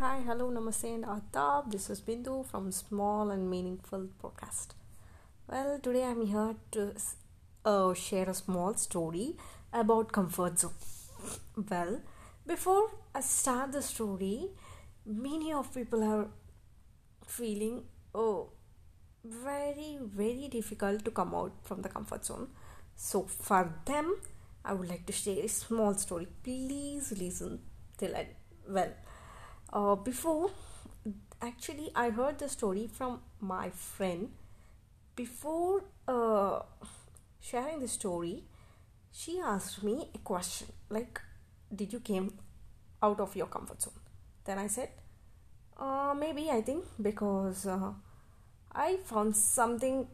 hi, hello, namaste, and adab. This is Bindu from Small and Meaningful Podcast. Well, today I'm here to uh, share a small story about comfort zone. Well, before I start the story, many of people are feeling oh very very difficult to come out from the comfort zone. So for them, I would like to share a small story. Please listen till end. Well uh, before, actually, I heard the story from my friend. Before uh, sharing the story, she asked me a question like, "Did you came out of your comfort zone?" Then I said, uh, "Maybe I think because uh, I found something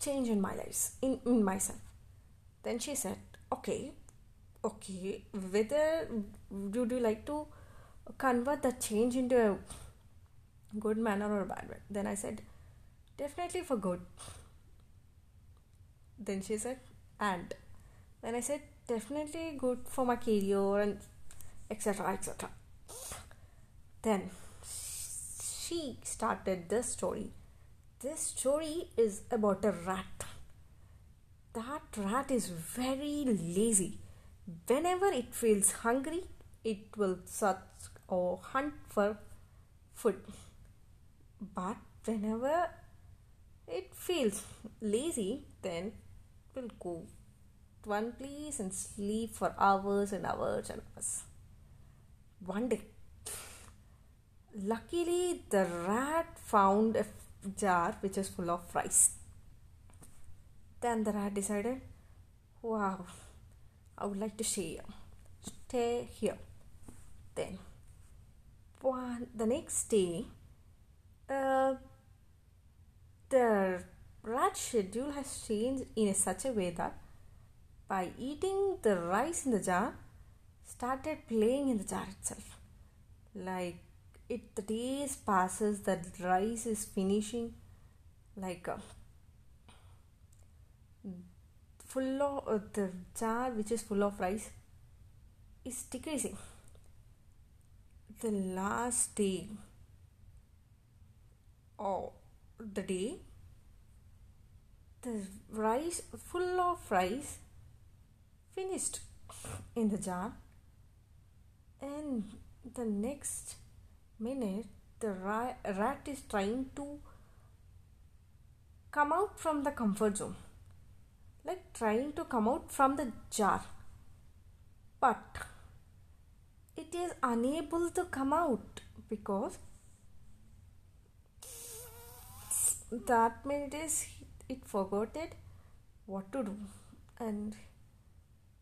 change in my life in, in myself." Then she said, "Okay, okay. Whether would you like to?" Convert the change into a good manner or a bad way. Then I said, definitely for good. Then she said, and then I said, definitely good for my career and etc. etc. Then she started this story. This story is about a rat. That rat is very lazy. Whenever it feels hungry, it will search or hunt for food. But whenever it feels lazy, then it will go to one place and sleep for hours and hours and hours. One day, luckily, the rat found a jar which is full of rice. Then the rat decided, Wow, I would like to stay here. Stay here. Then one the next day uh, the rat schedule has changed in such a way that by eating the rice in the jar started playing in the jar itself. Like it the days passes the rice is finishing like uh, full of uh, the jar which is full of rice is decreasing the last day of the day the rice full of rice finished in the jar. And the next minute the rat is trying to come out from the comfort zone. Like trying to come out from the jar. But it is unable to come out because that minute is it forgot it what to do. And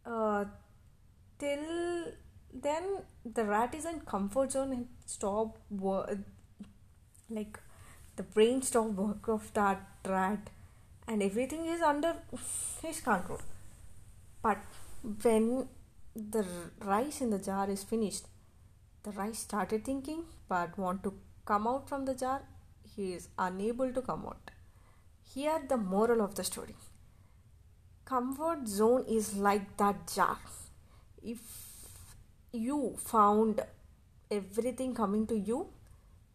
uh, till then the rat is in comfort zone and stop work like the brain stop work of that rat and everything is under his control. But when the rice in the jar is finished. The rice started thinking but want to come out from the jar. He is unable to come out. Here the moral of the story. Comfort zone is like that jar. If you found everything coming to you,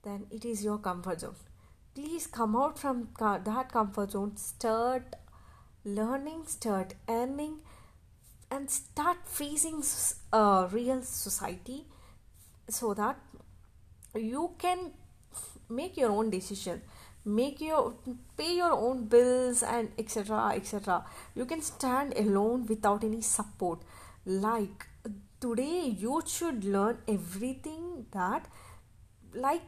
then it is your comfort zone. Please come out from that comfort zone. Start learning, start earning and start facing a uh, real society so that you can make your own decision make your pay your own bills and etc etc you can stand alone without any support. Like today you should learn everything that like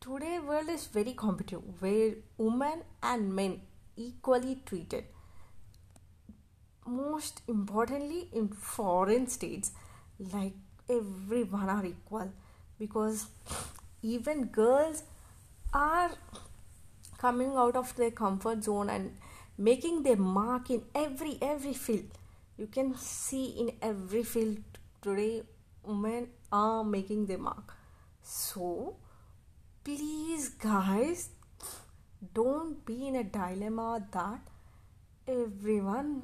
today world is very competitive where women and men equally treated most importantly in foreign states like everyone are equal. Because even girls are coming out of their comfort zone and making their mark in every every field. You can see in every field today women are making their mark. So please guys don't be in a dilemma that everyone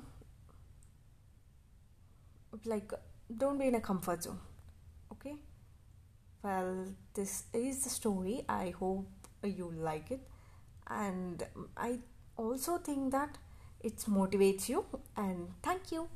like don't be in a comfort zone okay well, this is the story. I hope you like it, and I also think that it motivates you. And thank you.